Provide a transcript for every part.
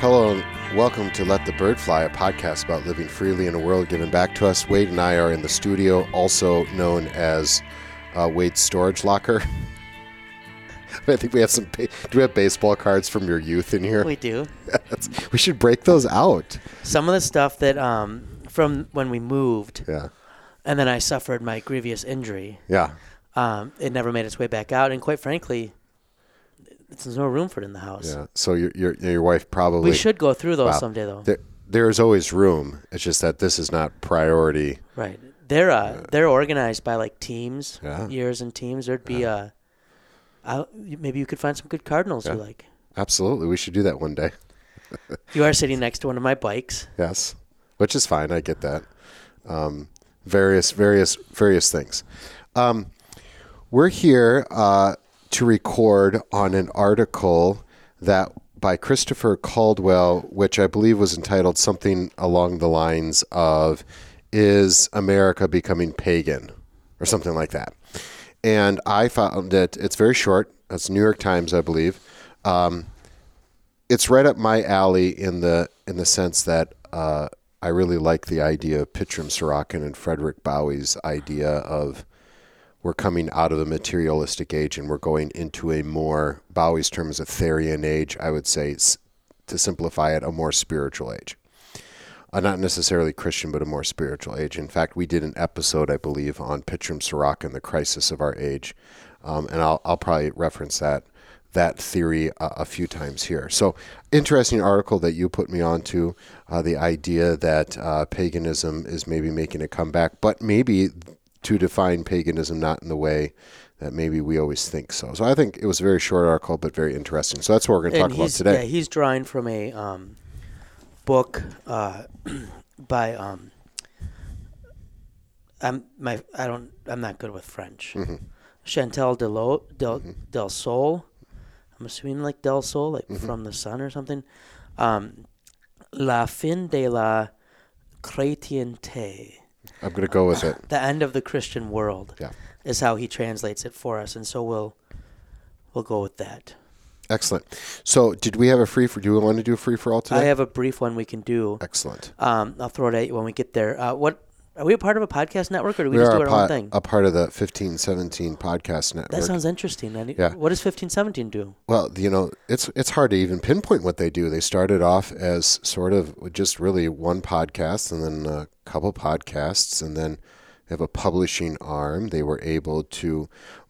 Hello and welcome to Let the Bird Fly, a podcast about living freely in a world given back to us. Wade and I are in the studio, also known as uh, Wade's Storage Locker. I think we have some. Do we have baseball cards from your youth in here? We do. we should break those out. Some of the stuff that um, from when we moved, Yeah. and then I suffered my grievous injury. Yeah. Um, it never made its way back out, and quite frankly, there's no room for it in the house. Yeah. So your your your wife probably. We should go through those Wow. someday, though. There, there is always room. It's just that this is not priority. Right. They're uh, they're organized by like teams, Yeah. years and teams. There'd be uh, I'll, maybe you could find some good Cardinals you like. Absolutely, we should do that one day. You are sitting next to one of my bikes. Yes, which is fine. I get that. Um, various, various, various things. Um, we're here uh, to record on an article that by Christopher Caldwell, which I believe was entitled something along the lines of "Is America becoming pagan?" or something like that. And I found that it's very short. It's New York Times, I believe. Um, it's right up my alley in the in the sense that uh, I really like the idea of Pitirim Sorokin and Frederick Baue's idea of we're coming out of a materialistic age and we're going into a more Baue's term is a Therian age. I would say, to simplify it, a more spiritual age. Uh, not necessarily Christian, but a more spiritual age. In fact, we did an episode, I believe, on Pitirim and the crisis of our age, um, and I'll, I'll probably reference that that theory a, a few times here. So, interesting article that you put me onto uh, the idea that uh, paganism is maybe making a comeback, but maybe to define paganism not in the way that maybe we always think so. So, I think it was a very short article, but very interesting. So, that's what we're going to talk about today. yeah he's drawing from a um, book uh, by um, I'm my I don't I'm not good with French. Mm-hmm. Chantal Delo, Del Del Sol. I'm assuming like Del Sol, like Mm-hmm. from the sun or something. Um, la fin de la chrétienté, I'm going to go with it. the end of the Christian world, Yeah. is how he translates it for us, and so we'll we'll go with that. Excellent. So, did we have a free for? Do we want to do a free for all today? I have a brief one we can do. Excellent. Um, I'll throw it at you when we get there. Uh, what are we a part of a podcast network or do we, We just do our own po- thing? a part of the 1517 podcast network. that sounds interesting. Need- Yeah. What does fifteen seventeen do? well, you know, it's it's hard to even pinpoint what they do. They started off as sort of just really one podcast, and then a couple podcasts, and then they have a publishing arm. They were able to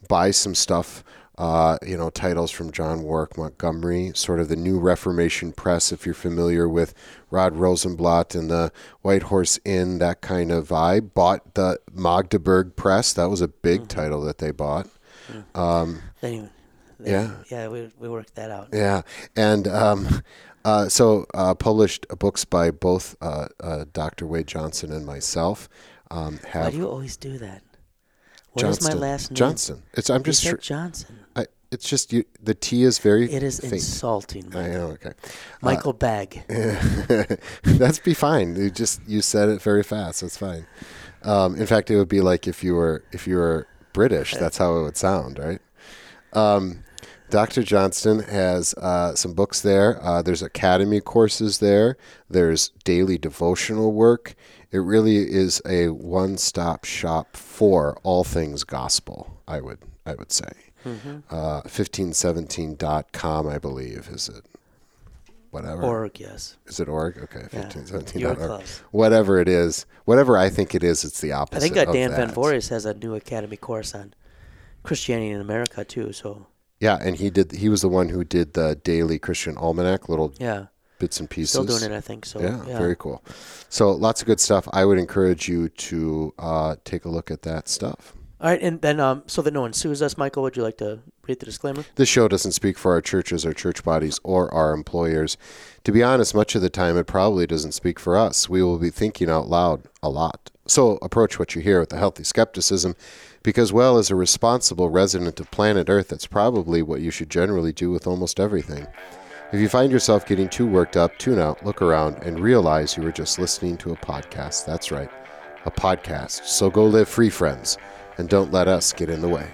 buy some stuff. Uh, you know, titles from John Warwick Montgomery, sort of the new Reformation press, if you're familiar with Rod Rosenbladt and the White Horse Inn, that kind of vibe. Bought the Magdeburg Press. That was a big title that they bought. Um, Anyway, they- Yeah. yeah, we we worked that out. yeah, and um, uh, so uh, published books by both uh, uh, Dr. Wade Johnson and myself. Um, Why do you always do that? What is Johnston. my last name? Johnson. It's I'm You just said sure. Johnson. It's just you. The T is very It is faint. insulting. I know. Okay, Michael Begg. that's be fine. You just you said it very fast. That's fine. Um, in fact, it would be like if you were if you were British. That's how it would sound, right? Um, Dr. Johnston has uh, some books there. Uh, there's academy courses there. There's daily devotional work. It really is a one-stop shop for all things gospel. I would I would say. Uh, 1517.com, I believe, is it? Whatever. Org, yes. Is it org? Okay, Yeah. 1517. Org. Whatever it is, whatever I think it is, it's the opposite. I think that Dan Van. Voorhis has a new academy course on Christianity in America too. So Yeah, and he did. He was the one who did the daily Christian almanac, little yeah, bits and pieces. still doing it. I think so. Yeah, very cool. So lots of good stuff. I would encourage you to uh, take a look at that stuff. All right, and then um, so that no one sues us, Michael, would you like to read the disclaimer? This show doesn't speak for our churches, our church bodies, or our employers. To be honest, much of the time it probably doesn't speak for us. We will be thinking out loud a lot. So approach what you hear with a healthy skepticism, because, well, as a responsible resident of planet Earth, that's probably what you should generally do with almost everything. If you find yourself getting too worked up, tune out, look around, and realize you were just listening to a podcast. That's right, a podcast. So go live free, friends, and don't let us get in the way.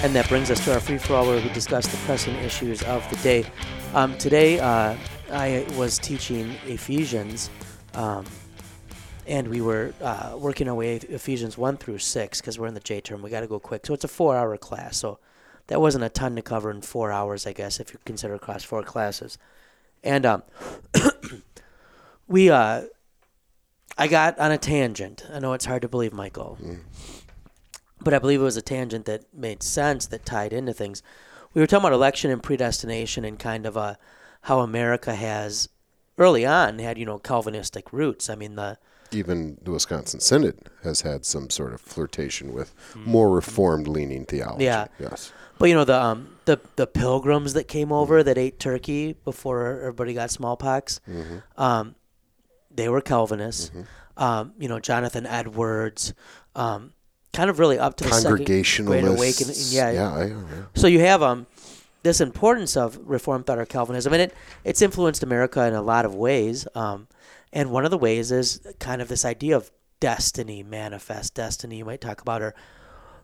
And that brings us to our free for all where we discuss the pressing issues of the day. Um, today, uh, I was teaching Ephesians, um, and we were uh, working our way Ephesians 1 through 6 because we're in the J term. We got to go quick. So it's a four hour class. So that wasn't a ton to cover in four hours, I guess, if you consider across four classes. And um, we, uh, I got on a tangent. I know it's hard to believe, Michael. But I believe it was a tangent that made sense that tied into things. We were talking about election and predestination and kind of uh, how America has early on had you know Calvinistic roots. I mean the Even the Wisconsin Synod has had some sort of flirtation with more reformed leaning theology. Yeah. Yes. but you know the um the the pilgrims that came over that ate turkey before everybody got smallpox. Um, they were Calvinists. Um, you know Jonathan Edwards. Um, kind of really up to the second Great Awakening. Congregationalists. Yeah, Yeah. I, yeah. So you have um this importance of Reformed thought or Calvinism, and it it's influenced America in a lot of ways. Um, and one of the ways is kind of this idea of destiny, manifest destiny. You might talk about, or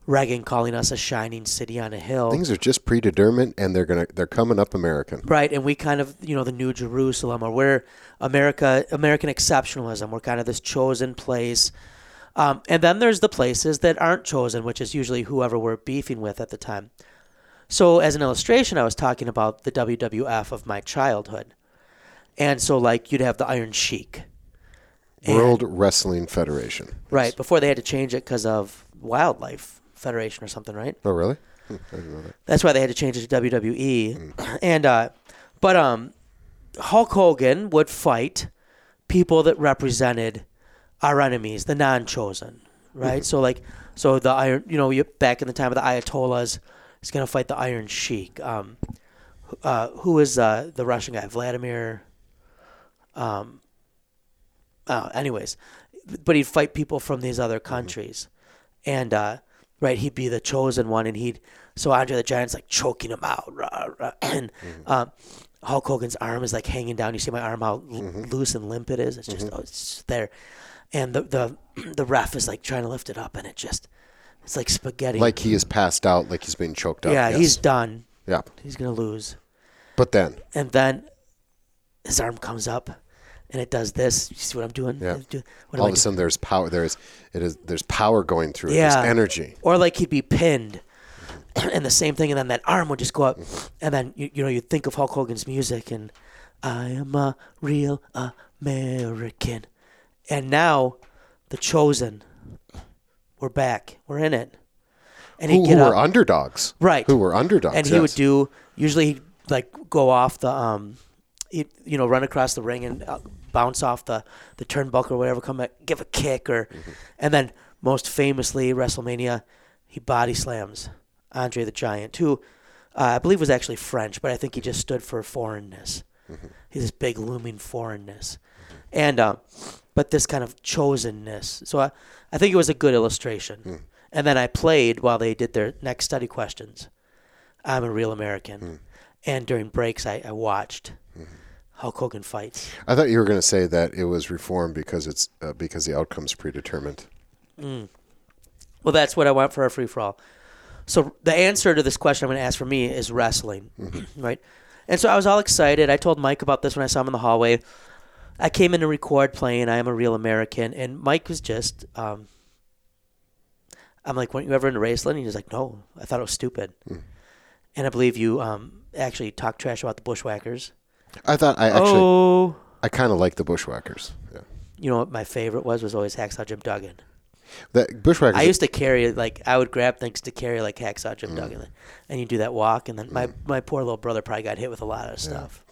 Reagan calling us a shining city on a hill. Things are just predetermined, and they're gonna they're coming up American. Right, and we kind of, you know, the New Jerusalem, or we're America, American exceptionalism. We're kind of this chosen place. Um, and then there's the places that aren't chosen, which is usually whoever we're beefing with at the time. So, as an illustration, I was talking about the WWF of my childhood. And so, like, you'd have the Iron Sheik. And- World Wrestling Federation. Right, before they had to change it because of Wildlife Federation or something, right? Oh, really? Hmm, I didn't know that. That's why they had to change it to WWE. And uh, but um, Hulk Hogan would fight people that represented our enemies, the non-chosen, right? So like, so the iron, you know, you, back in the time of the Ayatollahs, he's gonna fight the Iron Sheik. Um, uh, who is uh, the Russian guy? Vladimir. Um. Oh, anyways, but he'd fight people from these other countries, and uh, right, he'd be the chosen one, and he'd so Andre the Giant's like choking him out, rah, rah, and um, Hulk Hogan's arm is like hanging down. You see my arm how l- loose and limp it is. It's just oh, it's just there, and the the the ref is like trying to lift it up, and it just it's like spaghetti. Like he is passed out, like he's being choked up. yeah, yes. he's done. yeah. He's gonna lose, But then, and then his arm comes up, and it does this. You see what I'm doing? Yeah. What all I of a sudden, there's power. There's it is. There's power going through. it. Yeah. There's energy. or like he'd be pinned and the same thing and then that arm would just go up and then you, you know you think of hulk hogan's music and i am a real american and now the chosen we're back we're in it and he'd Who, get who up were underdogs? Right. Who were underdogs? and he would do usually he'd like go off the um he'd, you know run across the ring and uh, bounce off the the turnbuckle or whatever come back give a kick or and then most famously wrestlemania he body slams andre the giant who uh, i believe was actually french but i think he just stood for foreignness he's this big looming foreignness and um but this kind of chosenness so i, I think it was a good illustration hmm. and then i played while they did their next study questions I'm a real American. Hmm. And during breaks, I, I watched hmm. Hulk Hogan fights. I thought you were going to say that it was reformed because it's uh, because the outcome's predetermined. Well, that's what I want for our free for all. So the answer to this question I'm going to ask for me is wrestling, right? And so I was all excited. I told Mike about this when I saw him in the hallway. I came in to record playing I Am a Real American, and Mike was just, um, I'm like, weren't you ever into wrestling? And he's like, no, I thought it was stupid. And I believe you um, actually talked trash about the Bushwhackers. I thought I actually oh, I kind of like the Bushwhackers. Yeah, you know what my favorite was? Was always Hacksaw Jim Duggan. that Bushwhackers. I used to carry like I would grab things to carry like hacksaw Jim Duggan, and you do that walk, and then my my poor little brother probably got hit with a lot of stuff.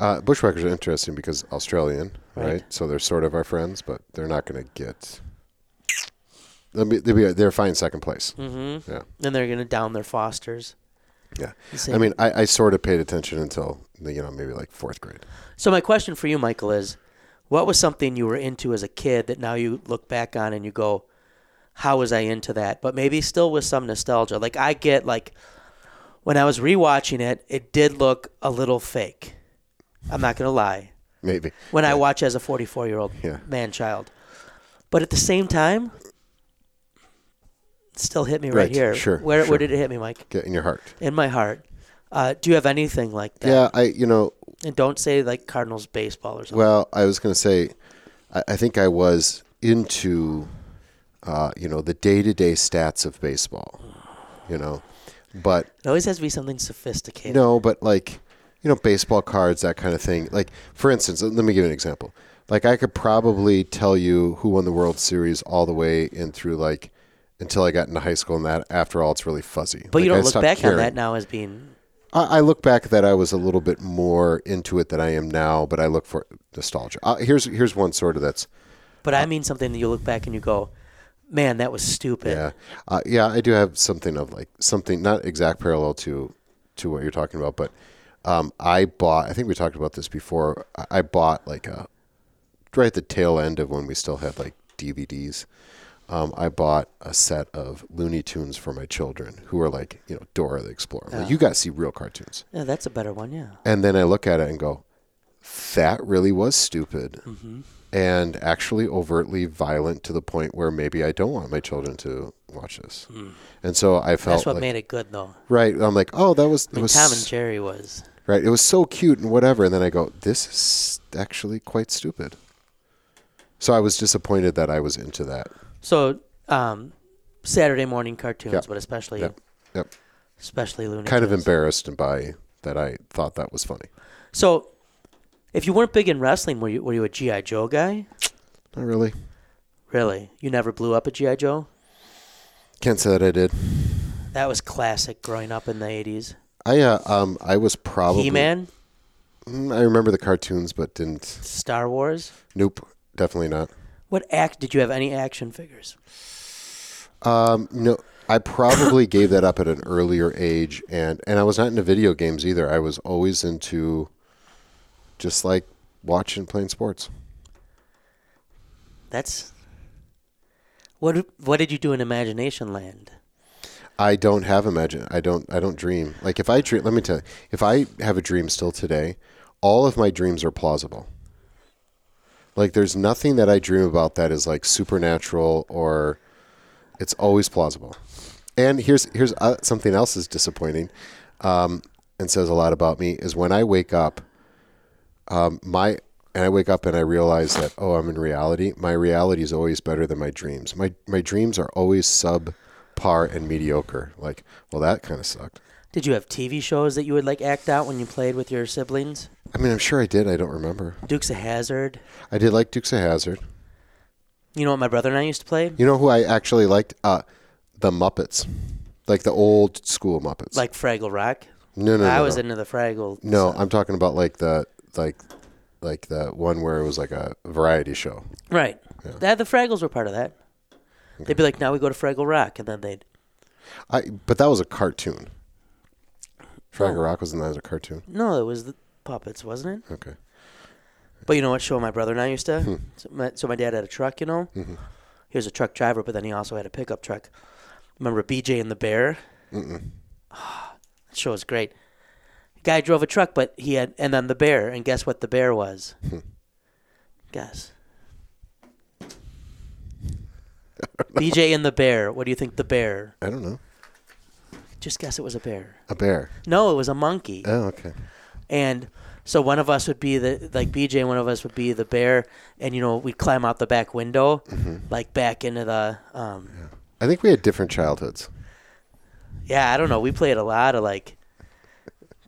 Uh, Bushwhackers are interesting because Australian, right? Right. So they're sort of our friends, but they're not going to get. They'll be, they'll be they're fine second place. Mm-hmm. Yeah, And they're gonna down their Fosters. yeah. The I mean, I, I sort of paid attention until you know maybe like fourth grade. so my question for you, Michael, is, what was something you were into as a kid that now you look back on and you go, how was I into that? But maybe still with some nostalgia. Like I get like when I was rewatching it, it did look a little fake. I'm not gonna lie. Maybe when I watch as a 44 year old Yeah. man child. But at the same time, still hit me right, Right, here. sure, Where sure. where did it hit me, Mike? Get in your heart. In my heart. Uh, do you have anything like that? Yeah, I you know And don't say like Cardinals baseball or something. Well, I was going to say, I, I think I was into, uh, you know, the day to day stats of baseball, you know, but it always has to be something sophisticated. no, but like, you know, baseball cards, that kind of thing. Like, for instance, let me give you an example. Like, I could probably tell you who won the World Series all the way in through like until I got into high school, and that after all, it's really fuzzy. but you Like, I don't look stopped back on that now as being I, I look back that I was a little bit more into it than I am now, but I look for nostalgia. Uh, here's here's one sort of that's but I mean something that you look back and you go, Man, that was stupid. Yeah, uh, yeah, I do have something of like something not exact parallel to to what you're talking about, but um, I bought. I think we talked about this before. I- bought like a right at the tail end of when we still had like DVDs. Um, I bought a set of Looney Tunes for my children, who are like you know Dora the Explorer. Like, you got to see real cartoons. Yeah, that's a better one, yeah. And then I look at it and go, that really was stupid Mm-hmm. and actually overtly violent to the point where maybe I don't want my children to watch this. And so I felt. That's what like, made it good though. right. I'm like, oh, that was, I mean, was Tom and Jerry was right. It was so cute and whatever. And then I go, this is actually quite stupid. So I was disappointed that I was into that. so um, Saturday morning cartoons, Yeah. but especially Yep. Yep. especially Looney Kind of embarrassed by that. I thought that was funny. So, if you weren't big in wrestling, were you were you a GI Joe guy? Not really. Really, you never blew up a GI Joe? Can't say that I did. That was classic growing up in the '80s. I uh, um I was probably He-Man, Mm, I remember the cartoons, but didn't. Star Wars. Nope, definitely not. What act did you have any action figures? Um, no, I probably gave that up at an earlier age, and and I was not into video games either. I was always into just like watching playing sports. That's what. What did you do in Imagination Land? I don't have imagine. I don't. I don't dream. Like if I dream, let me tell you, if I have a dream still today, all of my dreams are plausible. Like there's nothing that I dream about that is like supernatural or it's always plausible. And here's here's uh, something else is disappointing, um, and says a lot about me is when I wake up, um, my and I wake up and I realize that oh I'm in reality. My reality is always better than my dreams. My my dreams are always subpar and mediocre. Like well that kind of sucked. Did you have TV shows that you would like act out when you played with your siblings? I mean I'm sure I did. I don't remember. Dukes of Hazzard. I did like Dukes of Hazzard. You know what my brother and I used to play? You know who I actually liked? Uh, the Muppets, like the old school Muppets. Like Fraggle Rock. no no no. I was no. into the Fraggle. No, I'm talking about like the like like the one where it was like a variety show. Right. Yeah. That the Fraggles were part of that. They'd be like, "Now we go to Fraggle Rock," and then they'd. I but that was a cartoon. Fraggle Oh. Rock was in that as a cartoon. No, it was the puppets, wasn't it? Okay. But you know what show my brother and I used Hmm. to? so, my, so my dad had a truck, you know. Mm-hmm. He was a truck driver, but then he also had a pickup truck. Remember BJ and the Bear? Mm-mm. That show was great. Guy drove a truck, but he had, and then the bear, and guess what the bear was? Hmm. guess. BJ and the bear. What do you think the bear? I don't know. Just guess it was a bear. A bear. No, it was a monkey. Oh, okay. And so one of us would be the like BJ, one of us would be the bear, and you know we'd climb out the back window, Mm-hmm. like back into the. Um, I think we had different childhoods. yeah, I don't know. We played a lot of like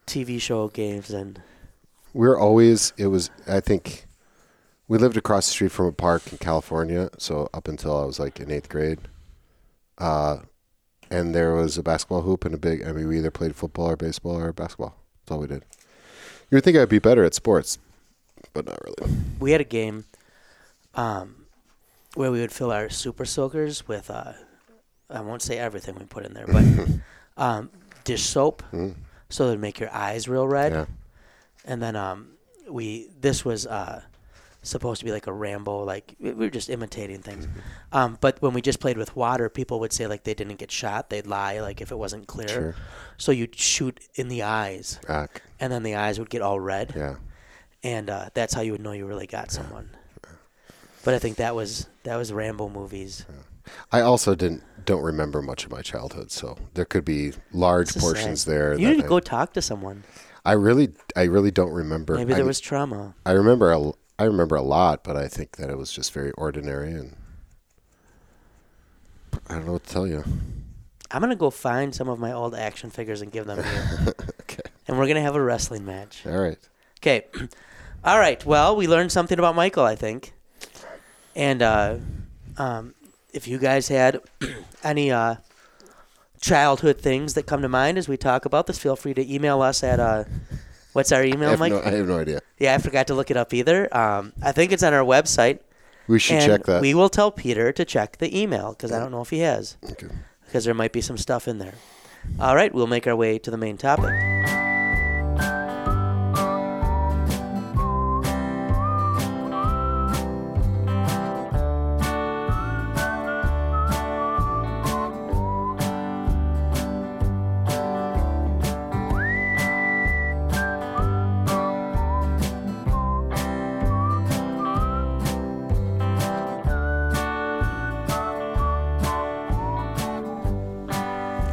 TV show games, and We were always. It was. I think we lived across the street from a park in California. So up until I was like in eighth grade, uh, and there was a basketball hoop and a big. I mean, we either played football or baseball or basketball. That's all we did. You would think I'd be better at sports, but not really. we had a game um, where we would fill our super soakers with. Uh, I won't say everything we put in there, but um, dish soap, Mm, so it'd make your eyes real red. yeah. and then um we this was uh supposed to be like a ramble, like we we were just imitating things Mm-hmm. um but when we just played with water people would say like they didn't get shot they'd lie like if it wasn't clear Sure. so you'd shoot in the eyes Ah, and then the eyes would get all red yeah. and uh that's how you would know you really got someone but i think that was that was rambo movies I also didn't don't remember much of my childhood, so there could be large portions sad- there. You need to I, go talk to someone. I really, I really don't remember. Maybe I, there was trauma. I remember, a, I remember a lot, but I think that it was just very ordinary, and I don't know what to tell you. I'm gonna go find some of my old action figures and give them to you, Okay, and we're gonna have a wrestling match. all right. Okay. All right. Well, we learned something about Michael, I think. And uh, um, if you guys had any uh, childhood things that come to mind as we talk about this, feel free to email us at uh, what's our email, have, Mike? no, I have no idea. yeah, I forgot to look it up either. Um, I think it's on our website. We should and check that. We will tell Peter to check the email because I don't know if he has, okay. because there might be some stuff in there. All right, we'll make our way to the main topic.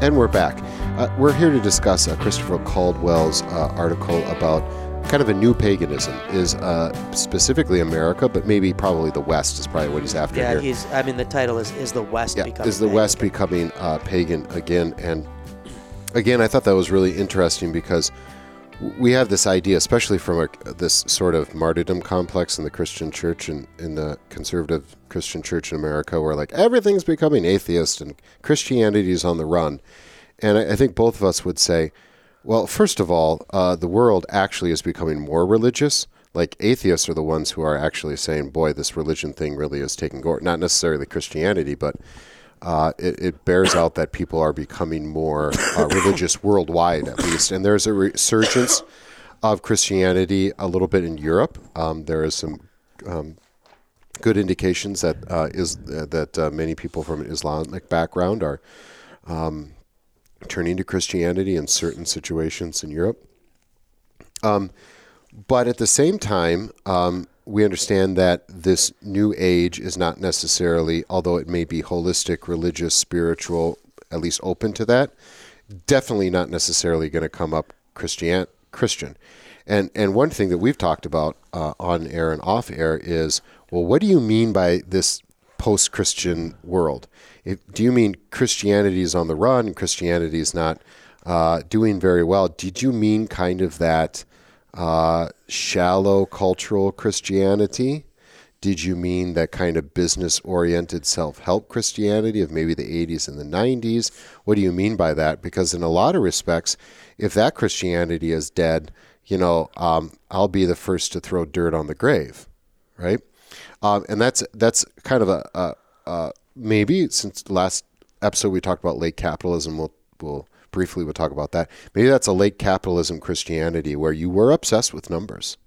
And we're back. Uh, we're here to discuss uh, Christopher Caldwell's uh, article about kind of a new paganism. Is uh, specifically America, but maybe probably the West is probably what he's after Yeah, here. he's. I mean, the title is "Is the West yeah, Becoming?" is the Pagan?" West becoming uh, pagan again? And again, I thought that was really interesting because we have this idea, especially from a, this sort of martyrdom complex in the Christian church and in the conservative Christian church in America, where like everything's becoming atheist and Christianity is on the run. And I, I think both of us would say, well, first of all, uh, the world actually is becoming more religious. Like atheists are the ones who are actually saying, "Boy, this religion thing really is taking over." Not necessarily Christianity, but uh, it, it bears out that people are becoming more uh, religious worldwide, at least. And there's a resurgence of Christianity a little bit in Europe. Um, there is some um, good indications that uh, is uh, that uh, many people from an Islamic background are um, turning to Christianity in certain situations in Europe. Um, but at the same time, um, we understand that this new age is not necessarily, although it may be holistic, religious, spiritual, at least open to that, definitely not necessarily going to come up Christian Christian. And and one thing that we've talked about uh, on air and off air is, well, what do you mean by this post-Christian world? If, do you mean Christianity is on the run and Christianity is not uh, doing very well? Did you mean kind of that uh, shallow cultural Christianity? Did you mean that kind of business oriented self help Christianity of maybe the 80s and the 90s? What do you mean by that? Because, in a lot of respects, if that Christianity is dead, you know, um, I'll be the first to throw dirt on the grave, right? Um, and that's that's kind of a, a, a maybe since the last episode we talked about late capitalism. We'll we'll briefly we'll talk about that. Maybe that's a late capitalism Christianity where you were obsessed with numbers.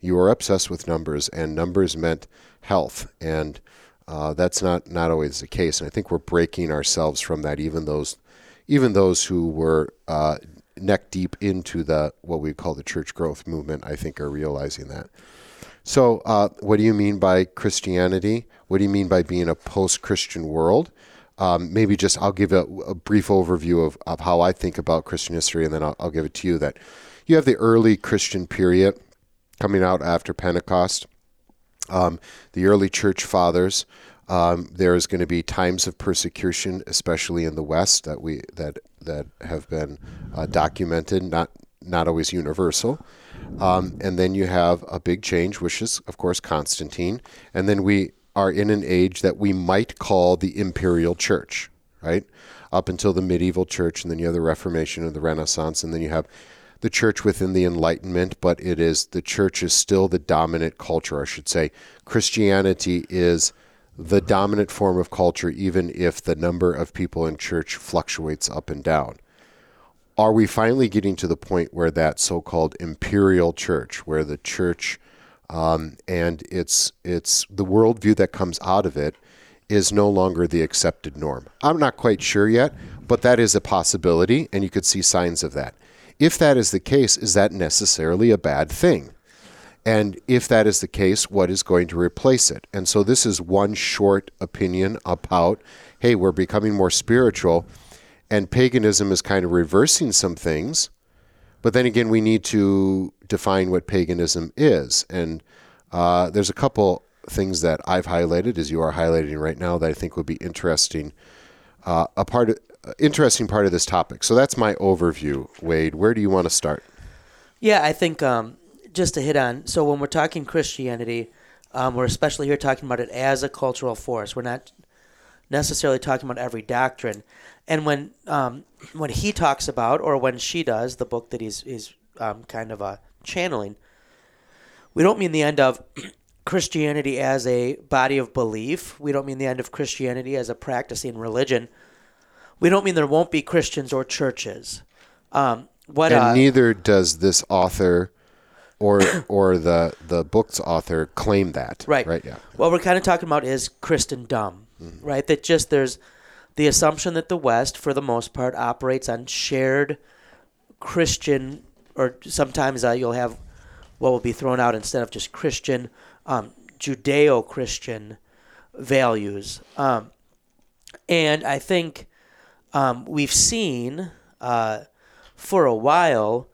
You were obsessed with numbers, and numbers meant health, and uh, that's not not always the case. And I think we're breaking ourselves from that. Even those, even those who were uh, neck deep into the what we call the church growth movement, I think are realizing that. So, uh, what do you mean by Christianity? What do you mean by being a post Christian world? Um, maybe just I'll give a, a brief overview of, of how I think about Christian history, and then I'll, I'll give it to you. That you have the early Christian period coming out after Pentecost, um, the early church fathers. Um, there is going to be times of persecution, especially in the West, that we that that have been uh, documented, not not always universal. Um, and then you have a big change, which is, of course, Constantine. And then we are in an age that we might call the imperial church, right? Up until the medieval church, and then you have the Reformation and the Renaissance, and then you have the church within the Enlightenment, but it is the church is still the dominant culture, I should say. Christianity is the dominant form of culture, even if the number of people in church fluctuates up and down are we finally getting to the point where that so-called imperial church, where the church um, and its its the worldview that comes out of it is no longer the accepted norm? I'm not quite sure yet, but that is a possibility, and you could see signs of that. If that is the case, is that necessarily a bad thing? And if that is the case, what is going to replace it? And so this is one short opinion about hey, we're becoming more spiritual, and paganism is kind of reversing some things. But then again, we need to define what paganism is. And uh, there's a couple things that I've highlighted, as you are highlighting right now, that I think would be interesting. Uh, a part of, interesting part of this topic. So that's my overview, Wade. Where do you want to start? Yeah, I think um, just to hit on. So when we're talking Christianity, um, we're especially here talking about it as a cultural force. We're not necessarily talking about every doctrine. And when um, when he talks about, or when she does, the book that he's is um, kind of uh, channeling, we don't mean the end of Christianity as a body of belief. We don't mean the end of Christianity as a practicing religion. We don't mean there won't be Christians or churches. Um, what and uh, neither does this author or or the the book's author claim that. Right. Right. Yeah. What we're kind of talking about is Christendom, right? That just there's the assumption that the West, for the most part, operates on shared Christian, or sometimes uh, you'll have what will be thrown out instead of just Christian, um, Judeo Christian values. Um, and I think um, we've seen uh, for a while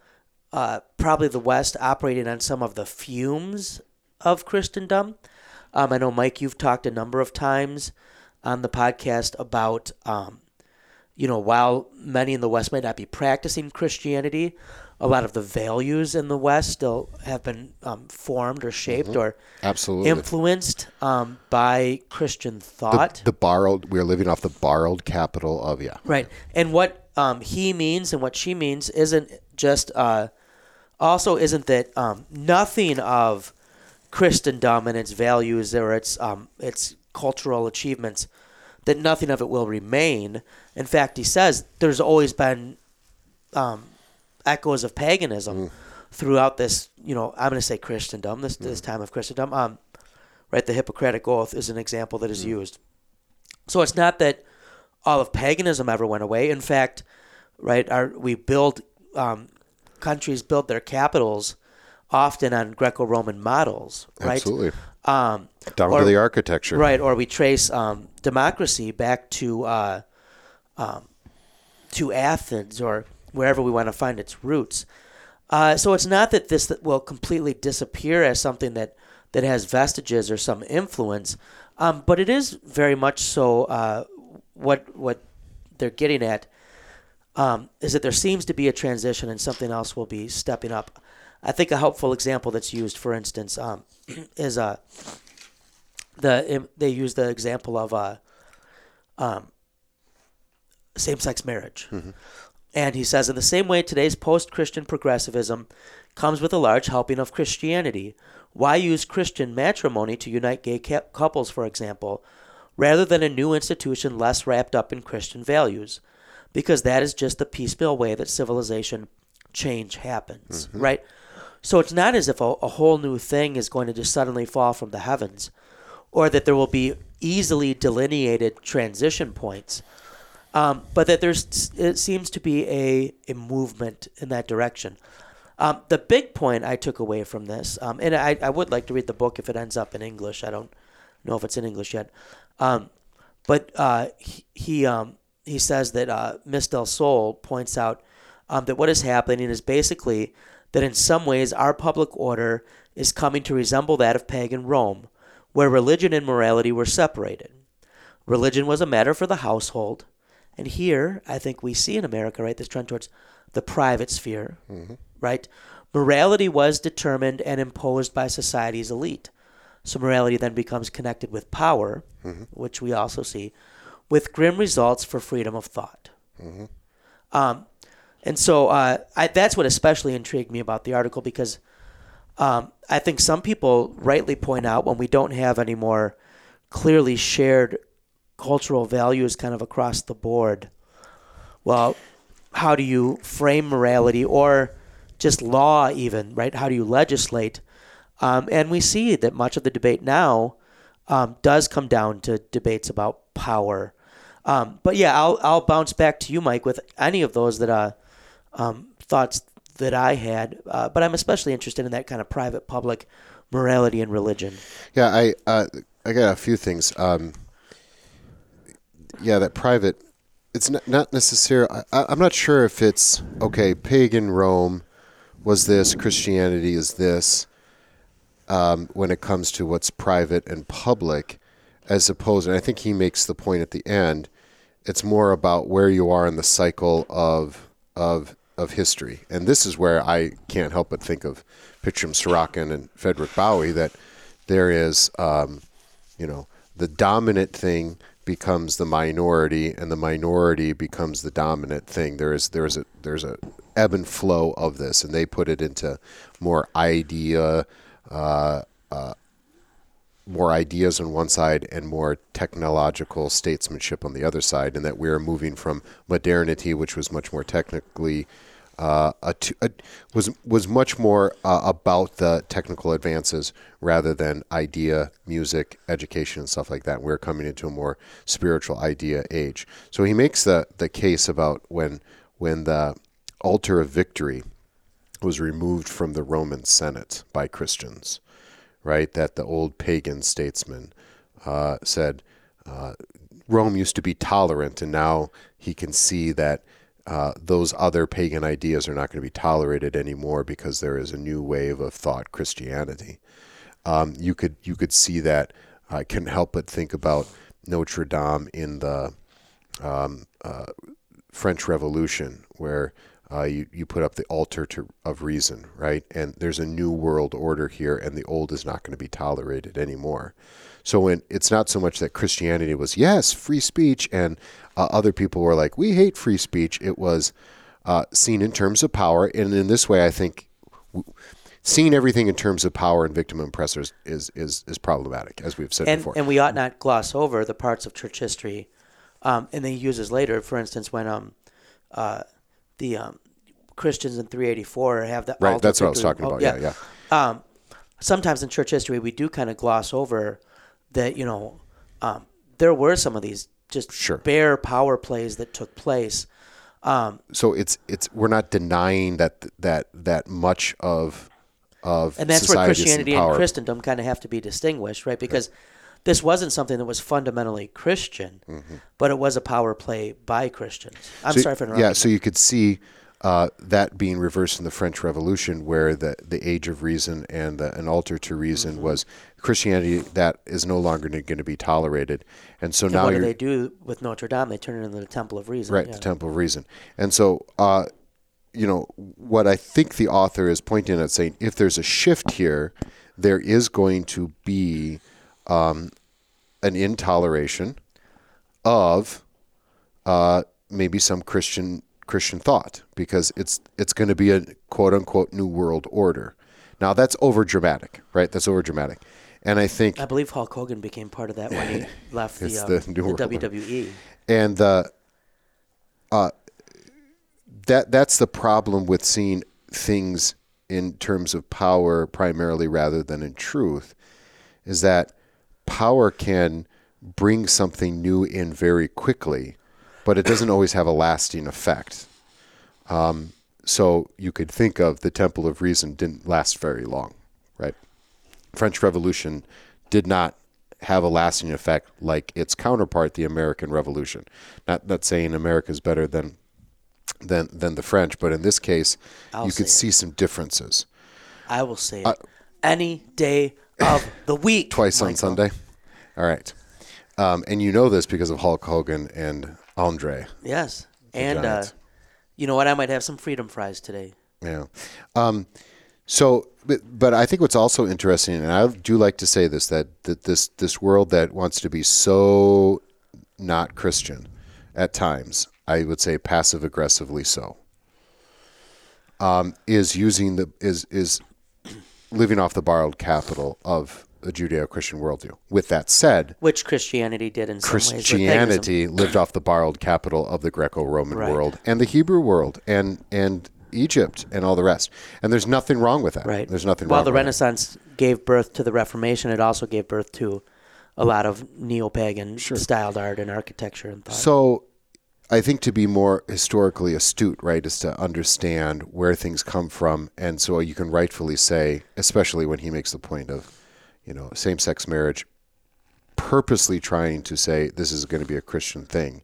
uh, probably the West operating on some of the fumes of Christendom. Um, I know, Mike, you've talked a number of times on the podcast about, um, you know, while many in the West might not be practicing Christianity, a lot of the values in the West still have been um, formed or shaped or Absolutely. influenced um, by Christian the, thought. the borrowed. We're living off the borrowed capital of yeah. Right. And what um, he means and what she means isn't just, uh, also isn't that um, nothing of Christendom and its values or its, um, its cultural achievements, that nothing of it will remain. In fact, he says there's always been um, echoes of paganism throughout this, you know, I'm going to say Christendom, this, this time of Christendom. Um, right, the Hippocratic Oath is an example that is used. So it's not that all of paganism ever went away. In fact, right, our, we build um, countries build their capitals often on Greco-Roman models, right? Absolutely. Um, Down or- to the architecture. right, or we trace um, democracy back to uh, um, to Athens or wherever we want to find its roots. Uh, so it's not that this will completely disappear as something that, that has vestiges or some influence, um, but it is very much so. Uh, what what they're getting at um, is that there seems to be a transition and something else will be stepping up. I think a helpful example that's used, for instance, um, is uh, the they use the example of uh, um, same-sex marriage, and he says in the same way today's post-Christian progressivism comes with a large helping of Christianity. Why use Christian matrimony to unite gay ca- couples, for example, rather than a new institution less wrapped up in Christian values? Because that is just the piecemeal way that civilization change happens, right? So it's not as if a, a whole new thing is going to just suddenly fall from the heavens, or that there will be easily delineated transition points, um, but that there's it seems to be a, a movement in that direction. Um, the big point I took away from this, um, and I, I would like to read the book if it ends up in English. I don't know if it's in English yet, um, but uh, he he, um, he says that uh, Miss Delsol points out um, that what is happening is basically that in some ways our public order is coming to resemble that of pagan Rome, where religion and morality were separated. Religion was a matter for the household, and here I think we see in America right this trend towards the private sphere, mm-hmm. right? Morality was determined and imposed by society's elite. So morality then becomes connected with power, mm-hmm. which we also see, with grim results for freedom of thought. Mm-hmm. Um, and so uh, I, that's what especially intrigued me about the article because um, I think some people rightly point out when we don't have any more clearly shared cultural values kind of across the board. Well, how do you frame morality or just law, even, right? How do you legislate? Um, and we see that much of the debate now um, does come down to debates about power. Um, but yeah, I'll, I'll bounce back to you, Mike, with any of those that uh, um, thoughts that I had. Uh, but I'm especially interested in that kind of private public morality and religion. Yeah, I uh, I got a few things. Um, yeah, that private. It's not, not necessarily. I, I'm not sure if it's okay. Pagan Rome was this. Christianity is this. Um, when it comes to what's private and public, as opposed, and I think he makes the point at the end. It's more about where you are in the cycle of of of history, and this is where I can't help but think of Pitirim Sorokin and Frederick Baue. That there is, um, you know, the dominant thing becomes the minority, and the minority becomes the dominant thing. There is there is a there's a ebb and flow of this, and they put it into more idea. Uh, uh, more ideas on one side and more technological statesmanship on the other side, and that we're moving from modernity, which was much more technically uh, a, a, was was much more uh, about the technical advances rather than idea, music, education, and stuff like that. We're coming into a more spiritual idea age. So he makes the the case about when when the altar of victory was removed from the Roman Senate by Christians right? That the old pagan statesman uh, said uh, Rome used to be tolerant, and now he can see that uh, those other pagan ideas are not going to be tolerated anymore because there is a new wave of thought, Christianity. Um, you could you could see that. I can't help but think about Notre Dame in the um, uh, French Revolution, where uh, you, you put up the altar to, of reason, right? And there's a new world order here, and the old is not going to be tolerated anymore. So when it's not so much that Christianity was yes free speech, and uh, other people were like we hate free speech. It was uh, seen in terms of power, and in this way, I think seeing everything in terms of power and victim and oppressors is is is problematic, as we've said and, before. And we ought not gloss over the parts of church history, um, and then he uses later, for instance, when um, uh, the um, Christians in 384 have that. Right, that's what I was talking about. Oh, yeah, yeah. yeah. Um, sometimes in church history, we do kind of gloss over that. You know, um, there were some of these just sure. bare power plays that took place. Um, so it's it's we're not denying that that that much of of and that's where Christianity and Christendom kind of have to be distinguished, right? Because right. this wasn't something that was fundamentally Christian, mm-hmm. but it was a power play by Christians. I'm so, sorry for interrupting. Yeah, so you could see uh, that being reversed in the French Revolution, where the, the age of reason and the, an altar to reason mm-hmm. was Christianity that is no longer going to be tolerated. And so and now what do they do with Notre Dame? They turn it into the Temple of Reason. Right, yeah. the Temple of Reason. And so, uh, you know, what I think the author is pointing at saying, if there's a shift here, there is going to be um, an intoleration of uh, maybe some Christian Christian thought because it's it's going to be a quote unquote new world order. Now that's over dramatic, right? That's over dramatic, and I think I believe Hulk Hogan became part of that when he left the, um, the, the WWE. And the uh, that that's the problem with seeing things in terms of power primarily rather than in truth, is that power can bring something new in very quickly but it doesn't always have a lasting effect. Um, so you could think of the Temple of Reason didn't last very long, right? French Revolution did not have a lasting effect like its counterpart, the American Revolution. Not not saying America is better than than than the French, but in this case, I'll you could see some differences. I will say uh, any day of the week. Twice Michael. on Sunday. All right. Um, and you know this because of Hulk Hogan and Andre. Yes, and uh, you know what? I might have some freedom fries today. Yeah. Um, so, but, but I think what's also interesting, and I do like to say this, that, that this this world that wants to be so not Christian at times, I would say passive aggressively so, um, is using the is is living off the borrowed capital of a Judeo-Christian worldview. With that said, which Christianity did in some Christianity lived off the borrowed capital of the Greco-Roman right. world and the Hebrew world and and Egypt and all the rest. And there's nothing wrong with that. Right. There's nothing While the Renaissance it. gave birth to the Reformation, it also gave birth to a lot of neo-pagan sure. styled art and architecture and thought. So I think to be more historically astute, right, is to understand where things come from, and so you can rightfully say, especially when he makes the point of, you know, same-sex marriage, purposely trying to say this is going to be a Christian thing,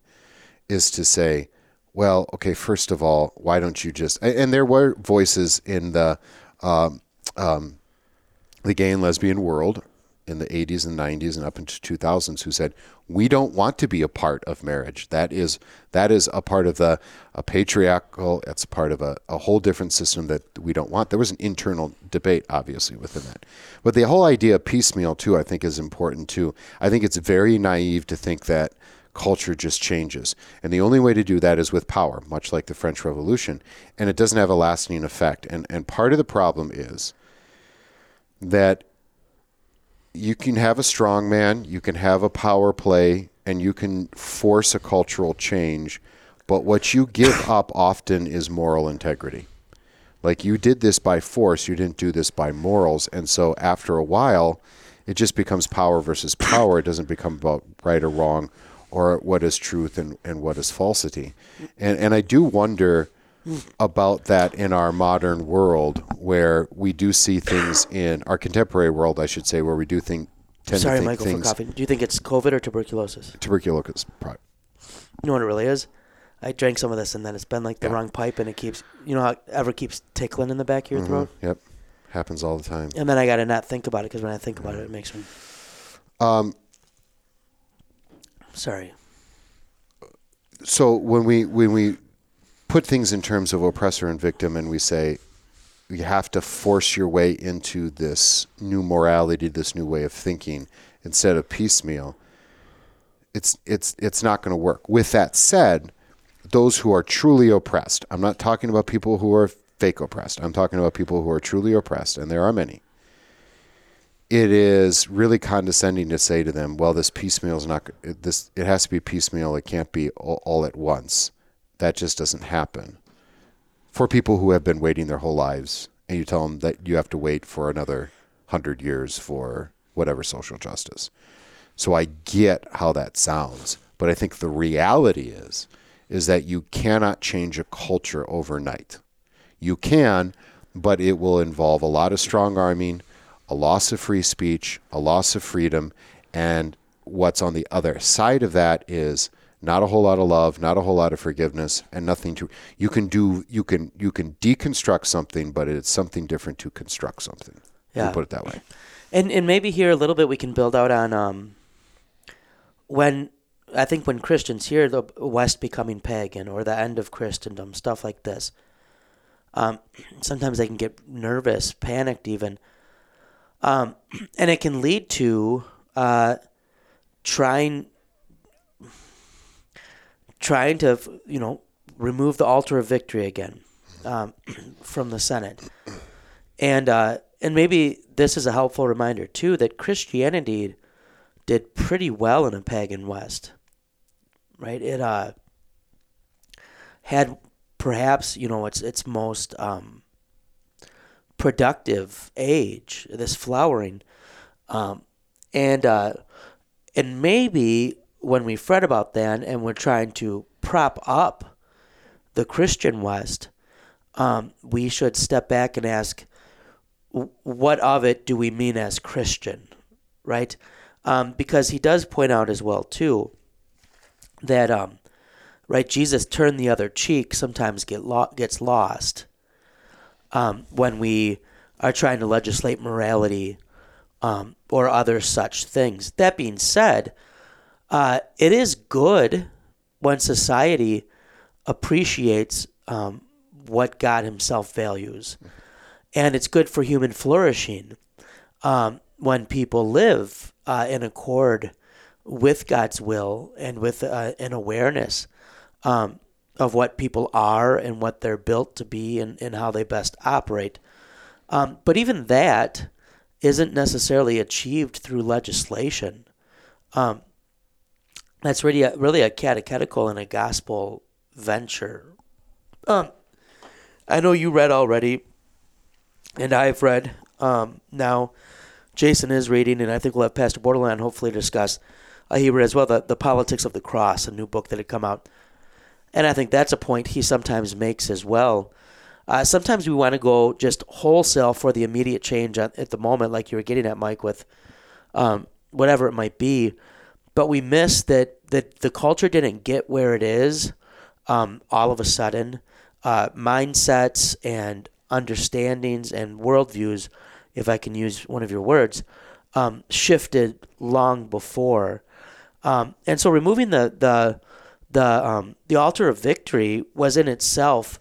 is to say, well, okay, first of all, why don't you just? And there were voices in the um, um, the gay and lesbian world in the 80s and 90s and up into 2000s who said we don't want to be a part of marriage. That is that is a part of the a patriarchal it's part of a, a whole different system that we don't want. There was an internal debate obviously within that. But the whole idea of piecemeal too i think is important too. I think it's very naive to think that culture just changes. And the only way to do that is with power much like the french revolution and it doesn't have a lasting effect. And and part of the problem is that you can have a strong man, you can have a power play, and you can force a cultural change. But what you give up often is moral integrity. Like you did this by force, you didn't do this by morals. And so after a while, it just becomes power versus power. It doesn't become about right or wrong or what is truth and, and what is falsity. And, and I do wonder about that in our modern world where we do see things in our contemporary world, I should say, where we do think tend Sorry, to think things Sorry Michael, things for coughing. Do you think it's COVID or tuberculosis? tuberculosis. pro- You know what it really is? I drank some of this and then it's been like the Yeah. wrong pipe and it keeps, you know how it ever keeps tickling in the back of your throat? Yep, happens all the time. And then I got to not think about it because when I think about it, it makes me. Um, Sorry. so when we when we put things in terms of oppressor and victim, and we say you have to force your way into this new morality, this new way of thinking, instead of piecemeal, it's it's it's not going to work. With that said, those who are truly oppressed, I'm not talking about people who are fake oppressed. I'm talking about people who are truly oppressed, and there are many. It is really condescending to say to them, "Well, this piecemeal is not this. It has to be piecemeal. It can't be all, all at once. That just doesn't happen." For people who have been waiting their whole lives, and you tell them that you have to wait for another hundred years for whatever social justice. So I get how that sounds, but I think the reality is is that you cannot change a culture overnight. You can, but it will involve a lot of strong arming, a loss of free speech, a loss of freedom, and what's on the other side of that is not a whole lot of love, not a whole lot of forgiveness, and nothing to you can do you can you can deconstruct something, but it's something different to construct something. We'll Yeah. put it that way. And and maybe here a little bit we can build out on um when I think when Christians hear the West becoming pagan or the end of Christendom, stuff like this, um, sometimes they can get nervous, panicked even, um, and it can lead to uh, trying trying to you know remove the altar of victory again um, from the Senate, and uh, and maybe this is a helpful reminder too that Christianity did pretty well in a pagan West, right? It uh had perhaps you know its its most um, productive age, this flowering, um, and uh, and maybe when we fret about that and we're trying to prop up the Christian West, um, we should step back and ask, what of it do we mean as Christian, right? Um, because he does point out as well too that um, right Jesus turned the other cheek sometimes get lo- gets lost um, when we are trying to legislate morality um, or other such things. That being said, uh, it is good when society appreciates um, what God Himself values, and it's good for human flourishing um, when people live uh, in accord with God's will and with uh, an awareness um, of what people are and what they're built to be and, and how they best operate. Um, but even that isn't necessarily achieved through legislation. Um, that's really a, really a catechetical and a gospel venture. Um, I know you read already, and I've read. Um, now, Jason is reading, and I think we'll have Pastor Borderland hopefully discuss. Uh, he read as well the, the Politics of the Cross, a new book that had come out. And I think that's a point he sometimes makes as well. Uh, sometimes we want to go just wholesale for the immediate change at, at the moment, like you were getting at, Mike, with um, whatever it might be. But we miss that, that the culture didn't get where it is um, all of a sudden. Uh, mindsets and understandings and worldviews, if I can use one of your words, um, shifted long before. Um, and so removing the, the, the, um, the altar of victory was in itself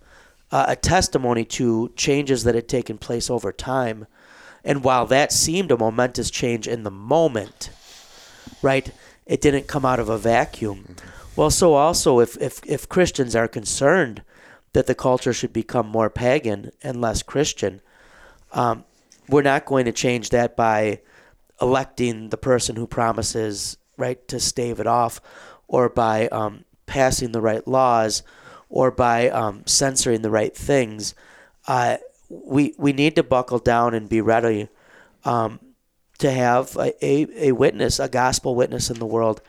uh, a testimony to changes that had taken place over time. And while that seemed a momentous change in the moment, right, it didn't come out of a vacuum. Well, so also if, if, if Christians are concerned that the culture should become more pagan and less Christian, um, we're not going to change that by electing the person who promises right to stave it off, or by um, passing the right laws, or by um, censoring the right things. Uh, we we need to buckle down and be ready um, to have a, a, a, witness, a gospel witness in the world,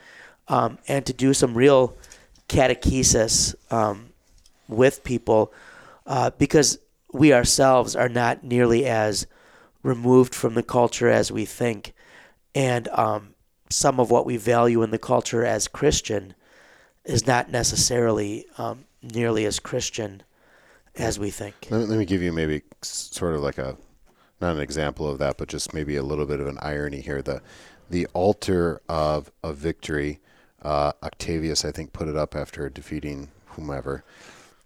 um, and to do some real catechesis um, with people, uh, because we ourselves are not nearly as removed from the culture as we think, and um, some of what we value in the culture as Christian is not necessarily um, nearly as Christian as we think. Let me, let me give you maybe sort of like a not an example of that, but just maybe a little bit of an irony here. The the altar of of victory. Uh, Octavius, I think, put it up after defeating whomever,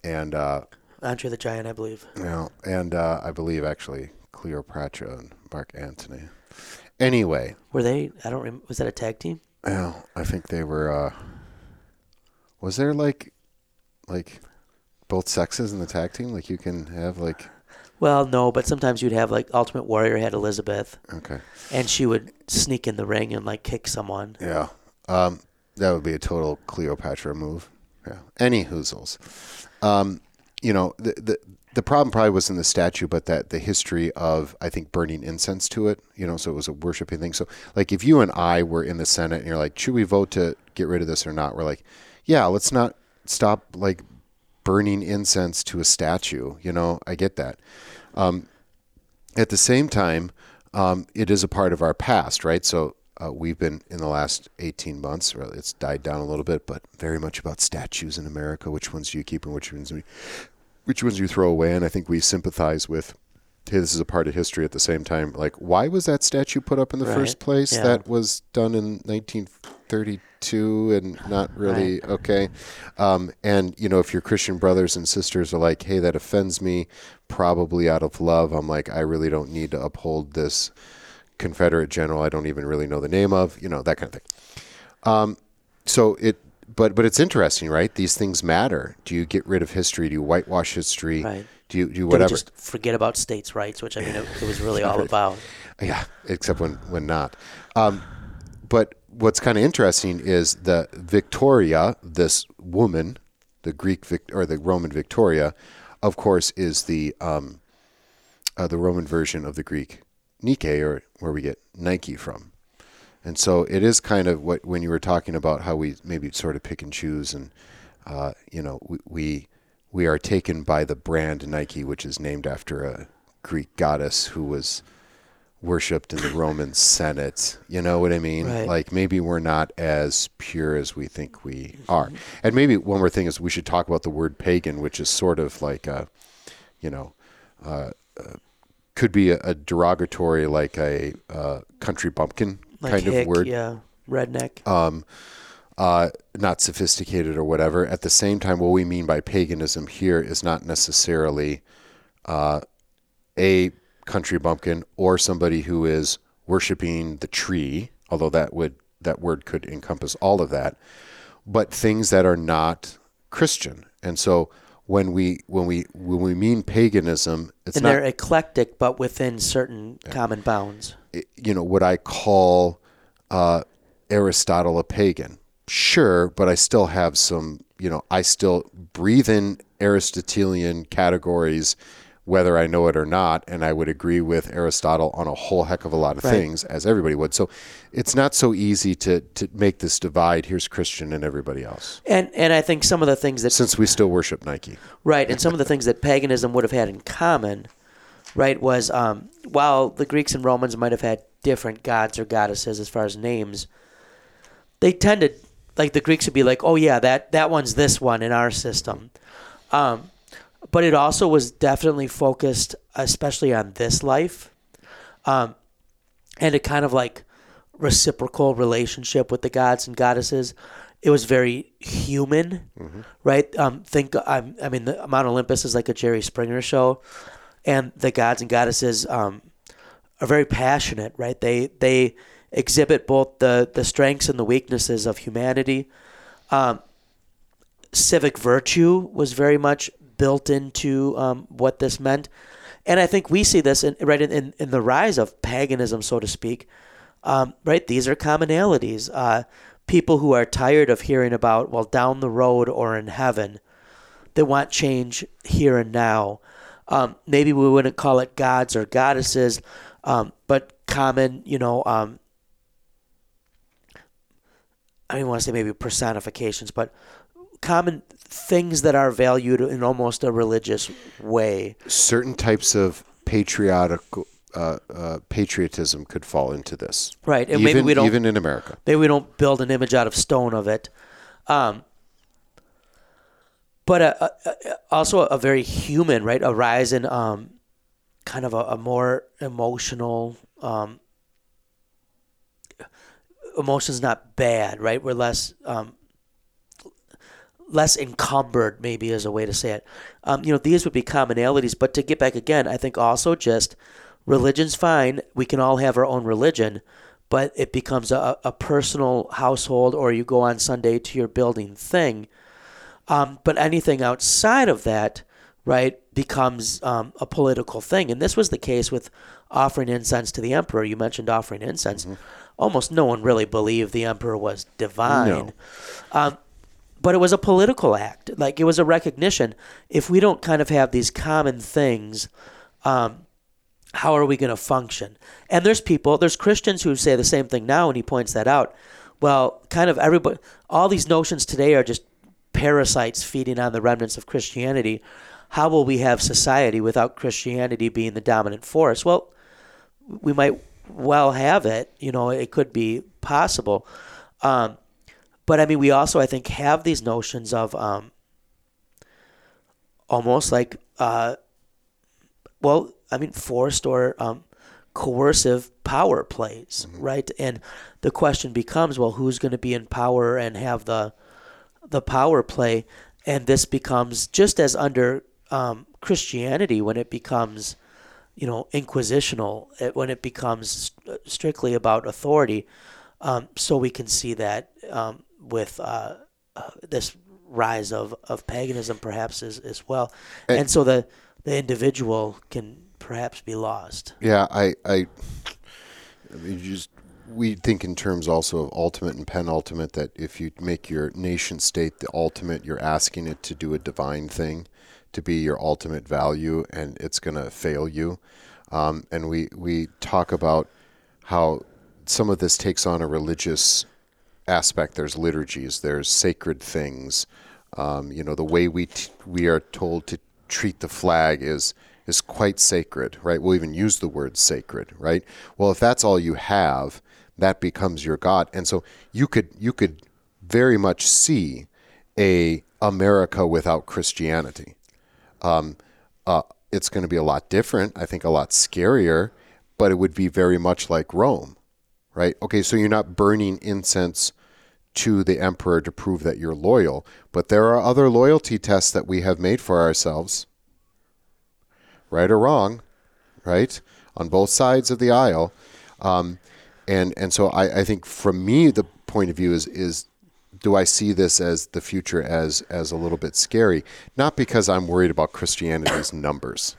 and uh, Andre the Giant, I believe. You know, and uh, I believe actually Cleopatra and Mark Antony. Anyway, were they? I don't. Rem- was that a tag team? Yeah, I think they were. Uh, was there like, like, both sexes in the tag team? Like you can have like. Well, no, but sometimes you'd have like Ultimate Warrior had Elizabeth. Okay. And she would sneak in the ring and like kick someone. Yeah. Um, that would be a total Cleopatra move. Yeah. Any hoozles. Um, you know, the, the the problem probably wasn't the statue, but that the history of I think burning incense to it. You know, so it was a worshiping thing. So like, if you and I were in the Senate and you're like, should we vote to get rid of this or not? We're like, yeah, let's not stop like burning incense to a statue. You know, I get that. Um, at the same time, um, it is a part of our past, right? So uh, we've been in the last 18 months, or it's died down a little bit, but very much about statues in America. Which ones do you keep and which ones we, which ones you throw away? And I think we sympathize with. Hey, this is a part of history. At the same time, like, why was that statue put up in the right. first place? Yeah. That was done in 19- 32 and not really right. okay. Um, and, you know, if your Christian brothers and sisters are like, hey, that offends me, probably out of love, I'm like, I really don't need to uphold this Confederate general I don't even really know the name of, you know, that kind of thing. Um, so it, but but it's interesting, right? These things matter. Do you get rid of history? Do you whitewash history? Right. Do you do you whatever? just forget about states' rights, which I mean, it, it was really all about. Yeah, except when when not. Um, but what's kind of interesting is the Victoria, this woman, the Greek Vic, or the Roman Victoria, of course, is the um, uh, the Roman version of the Greek Nike, or where we get Nike from. And so it is kind of what when you were talking about how we maybe sort of pick and choose, and uh, you know, we, we we are taken by the brand Nike, which is named after a Greek goddess who was worshipped in the Roman Senate. You know what I mean? Right. Like maybe we're not as pure as we think we are. And maybe one more thing is we should talk about the word pagan, which is sort of like a, you know, uh, uh, could be a, a, derogatory, like a uh, country bumpkin like kind hick, of word. Yeah, redneck. Um, uh, not sophisticated or whatever. At the same time, what we mean by paganism here is not necessarily uh, a country bumpkin or somebody who is worshiping the tree, although that would that word could encompass all of that, but things that are not Christian. And so when we when we when we mean paganism, it's and not, they're eclectic, but within certain yeah. common bounds. You know what I call uh, Aristotle a pagan. Sure, but I still have some. You know, I still breathe in Aristotelian categories whether I know it or not, and I would agree with Aristotle on a whole heck of a lot of Right. things, as everybody would. So it's not so easy to to make this divide. Here's Christian and everybody else, And and I think some of the things that since we still worship Nike. Right, and some of the things that paganism would have had in common, right, was um, while the Greeks and Romans might have had different gods or goddesses as far as names, they tended like the Greeks would be like, oh yeah, that that one's this one in our system, um, but it also was definitely focused, especially on this life, um, and a kind of like reciprocal relationship with the gods and goddesses. It was very human, right? Um, think um, I mean, the Mount Olympus is like a Jerry Springer show, and the gods and goddesses um, are very passionate, right? They they exhibit both the the strengths and the weaknesses of humanity. Um, civic virtue was very much built into um, what this meant, and I think we see this in, right in, in, the rise of paganism, so to speak. Um, right, these are commonalities. Uh, people who are tired of hearing about well down the road or in heaven, they want change here and now. Um, maybe we wouldn't call it gods or goddesses, um, but common, you know, um, I don't want to say maybe personifications, but common things that are valued in almost a religious way. Certain types of patriotic uh, uh, patriotism could fall into this, Right, and even, maybe we don't even in America. maybe we don't build an image out of stone of it. Um, but a, a, a- also a very human, right? A rise in um, kind of a, a more emotional. Um, emotions not bad, right? We're less um, less encumbered, maybe is a way to say it. Um, you know, these would be commonalities. But to get back again, I think also just religion's fine. We can all have our own religion, but it becomes a, a personal household, or you go on Sunday to your building thing. Um, but anything outside of that, right, becomes um, a political thing. And this was the case with offering incense to the emperor. You mentioned offering incense. Almost no one really believed the emperor was divine. No. Um, but it was a political act. Like it was a recognition. If we don't kind of have these common things, um, how are we going to function? And there's people, there's Christians who say the same thing now, and he points that out. Well, kind of everybody, all these notions today are just parasites feeding on the remnants of Christianity. How will we have society without Christianity being the dominant force? Well, we might well have it. You know, it could be possible. Um, but I mean, we also, I think, have these notions of um, almost like, uh, well, I mean, forced or um, coercive power plays, right? And the question becomes, well, who's going to be in power and have the the power play? And this becomes just as under um, Christianity when it becomes, you know, inquisitional, it, when it becomes st- strictly about authority. Um, so we can see that um, with uh, uh, this rise of, of paganism, perhaps as, as well, and so the the individual can perhaps be lost. Yeah, I, I, I mean, just we think in terms also of ultimate and penultimate. That if you make your nation state the ultimate, you're asking it to do a divine thing, to be your ultimate value, and it's going to fail you. Um, and we we talk about how some of this takes on a religious aspect. There's liturgies. There's sacred things. Um, you know, the way we t- we are told to treat the flag is is quite sacred, right? We'll even use the word sacred, right? Well, if that's all you have, that becomes your god, and so you could you could very much see a America without Christianity. Um, uh, it's going to be a lot different. I think a lot scarier, but it would be very much like Rome, right? Okay, so you're not burning incense to the emperor to prove that you're loyal, but there are other loyalty tests that we have made for ourselves, right or wrong, right, on both sides of the aisle, um, and and so I, I think from me the point of view is is do I see this as the future as as a little bit scary? Not because I'm worried about Christianity's numbers,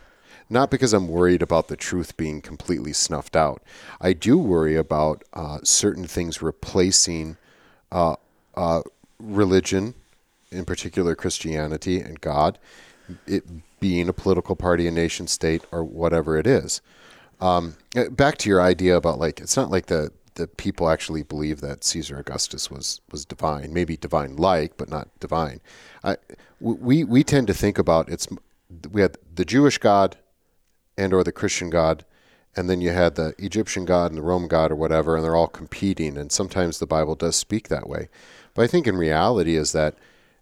not because I'm worried about the truth being completely snuffed out. I do worry about uh, certain things replacing uh, uh, religion, in particular Christianity and God, it being a political party, a nation state, or whatever it is. Um, back to your idea about like it's not like the the people actually believe that Caesar Augustus was was divine, maybe divine like, but not divine. I, we we tend to think about it's we had the Jewish God and or the Christian God, and then you had the Egyptian God and the Roman God or whatever, and they're all competing. And sometimes the Bible does speak that way, but I think in reality is that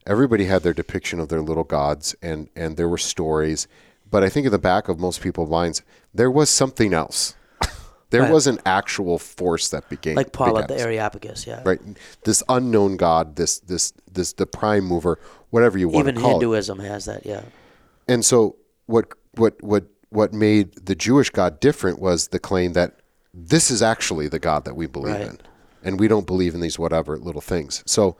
everybody had their depiction of their little gods, and and there were stories. But I think in the back of most people's minds, there was something else. there Right. was an actual force that began. Like Paul at the Areopagus, yeah. right? This unknown God, this this this the prime mover, whatever you want Even to call it. Hinduism has that, yeah. And so what what what what made the Jewish God different was the claim that this is actually the God that we believe Right. in. And we don't believe in these whatever little things. So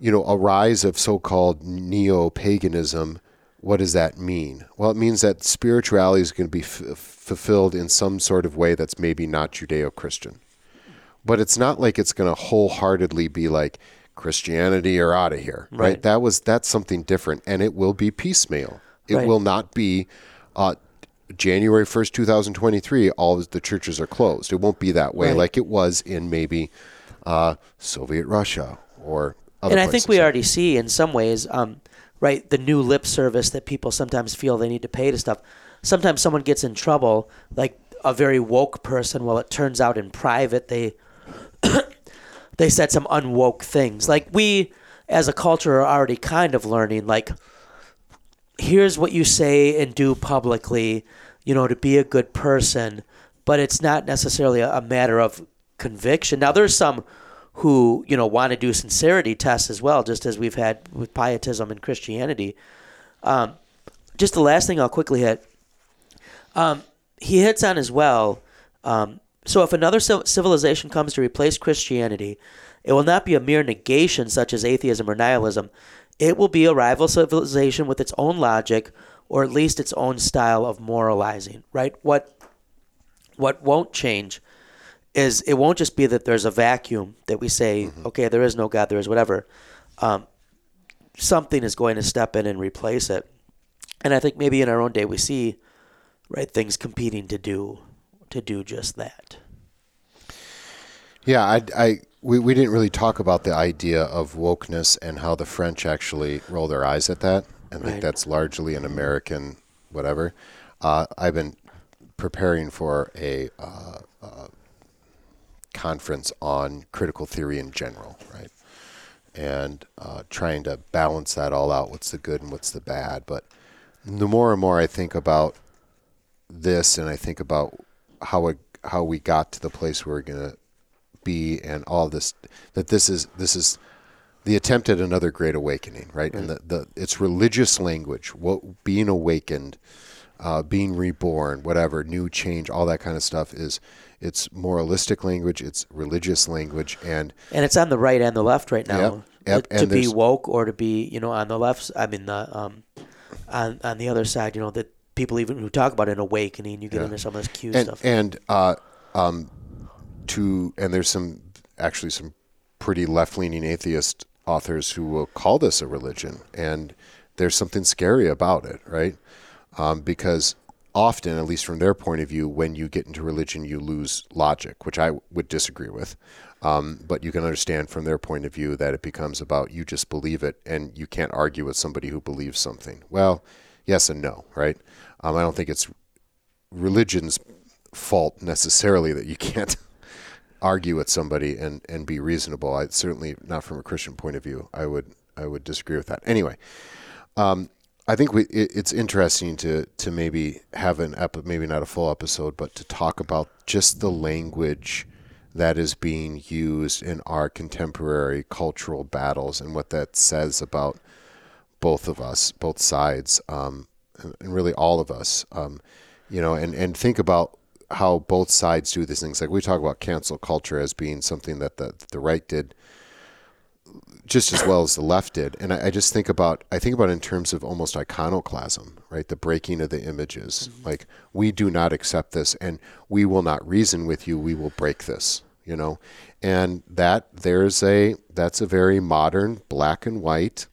you know, a rise of so-called neo-paganism, what does that mean? Well, it means that spirituality is going to be f- fulfilled in some sort of way that's maybe not Judeo-Christian. But it's not like it's going to wholeheartedly be like Christianity or out of here, right? Right. That was that's something different, and it will be piecemeal. It Right. will not be uh, January first, two thousand twenty-three. All of the churches are closed. It won't be that way, Right. like it was in maybe uh, Soviet Russia or other and I think we already see in some ways, um, right, the new lip service that people sometimes feel they need to pay to stuff. Sometimes someone gets in trouble, like a very woke person. Well, it turns out in private they they said some unwoke things. Like we, as a culture, are already kind of learning. Like, here's what you say and do publicly, you know, to be a good person. But it's not necessarily a, matter of conviction. Now, there's some who you know want to do sincerity tests as well, just as we've had with pietism and Christianity. Um, just the last thing I'll quickly hit. Um, he hits on as well. Um, so if another civilization comes to replace Christianity, it will not be a mere negation such as atheism or nihilism. It will be a rival civilization with its own logic, or at least its own style of moralizing. Right? What what won't change is it won't just be that there's a vacuum that we say, okay, there is no God, there is whatever. Um, something is going to step in and replace it. And I think maybe in our own day we see right things competing to do to do just that. Yeah, I, I we, we didn't really talk about the idea of wokeness and how the French actually roll their eyes at that. I think that's largely an American whatever. Uh, I've been preparing for a uh, uh, conference on critical theory in general, right? And uh, trying to balance that all out. What's the good and what's the bad? But the more and more I think about this, and I think about how it, how we got to the place where we're gonna be, and all this, that this is this is the attempt at another great awakening, right? And the, the it's religious language, what being awakened, uh, being reborn, whatever, new change, all that kind of stuff is it's moralistic language, it's religious language, and And it's on the right and the left right now. Yep, yep, To be woke or to be, you know, on the left I mean the um on on the other side, you know, that people even who talk about an awakening, you get into some of this and stuff. and uh, um, to and there's some actually some pretty left leaning atheist authors who will call this a religion, and there's something scary about it, right? Um, because often, at least from their point of view, when you get into religion, you lose logic, which I would disagree with. Um, but you can understand from their point of view that it becomes about you just believe it and you can't argue with somebody who believes something. Well, yes and no, right? Um, I don't think it's religion's fault necessarily that you can't argue with somebody and, and be reasonable. I certainly not from a Christian point of view. I would I would disagree with that. Anyway, um, I think we it, it's interesting to to maybe have an epi- maybe not a full episode, but to talk about just the language that is being used in our contemporary cultural battles and what that says about both of us, both sides, um, and, and really all of us. Um, you know, and, and think about how both sides do these things. Like we talk about cancel culture as being something that the the right did just as well as the left did. And I, I just think about I think about it in terms of almost iconoclasm, right? The breaking of the images. Mm-hmm. Like we do not accept this, and we will not reason with you. We will break this. You know, and that there's a that's a very modern black and white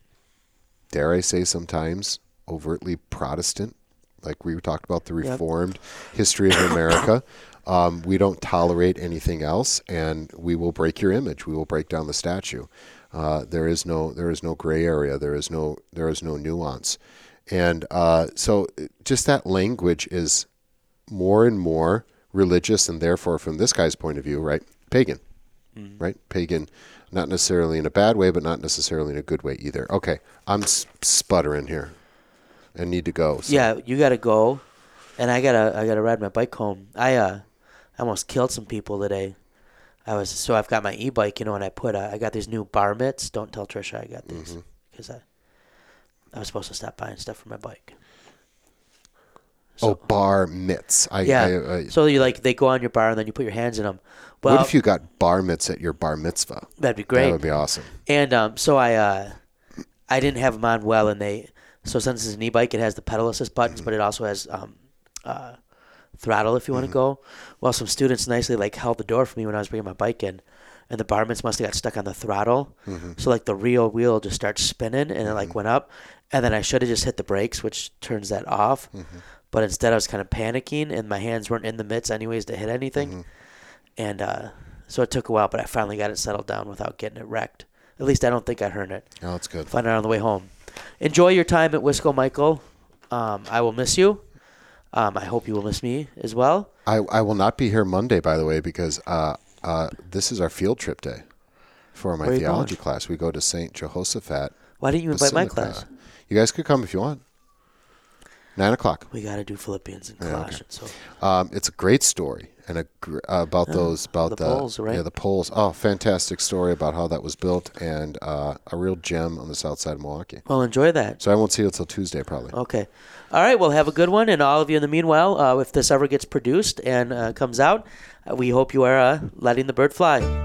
dare I say sometimes overtly Protestant, like we talked about the Reformed history of America. Um, we don't tolerate anything else, and we will break your image. We will break down the statue. Uh, there is no there is no gray area. There is no there is no nuance, and uh, so just that language is more and more religious, and therefore, from this guy's point of view, right, pagan, right, pagan, not necessarily in a bad way, but not necessarily in a good way either. Okay, I'm sputtering here, and need to go. so- Yeah, you gotta go, and I gotta I gotta ride my bike home. I uh, I almost killed some people today. I was so I've got my e-bike, you know, and I put uh, I got these new bar mitts. Don't tell Trisha I got these Mm-hmm. because I I was supposed to stop buying stuff for my bike. oh, bar mitts. I, Yeah, I, I, so you like they go on your bar and then you put your hands in them. Well, what if you got bar mitts at your bar mitzvah? that'd be great. That would be awesome. And um, so I uh, I didn't have them on well, and they so since it's an e-bike, it has the pedal assist buttons, but it also has um, uh, throttle if you want to go. Well, some students nicely like held the door for me when I was bringing my bike in, and the barmans must have got stuck on the throttle. So like the real wheel just starts spinning, and it like went up, and then I should have just hit the brakes, which turns that off. But instead, I was kind of panicking, and my hands weren't in the mitts anyways to hit anything and uh, so it took a while, but I finally got it settled down without getting it wrecked. At least I don't think I hurt it. Oh, that's good. Find out on the way home. Enjoy your time at Wisco, Michael. Um, I will miss you. Um, I hope you will miss me as well. I, I will not be here Monday, by the way, because uh, uh, this is our field trip day for my Where are you theology going? class. We go to St. Jehoshaphat. Why didn't you invite my Basilica. class? You guys could come if you want. Nine o'clock. We got to do Philippians and okay. Colossians. So Um, it's a great story and a uh, about those about the the, poles, right? Yeah, the poles. Oh, fantastic story about how that was built and uh, a real gem on the south side of Milwaukee. well, enjoy that. So I won't see you until Tuesday, probably. Okay. All right. Well, have a good one. And all of you in the meanwhile, uh, if this ever gets produced and uh, comes out, uh, we hope you are uh, letting the bird fly.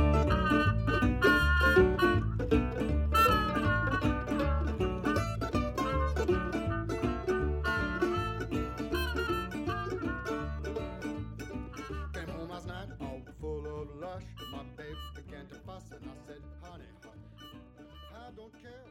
Don't care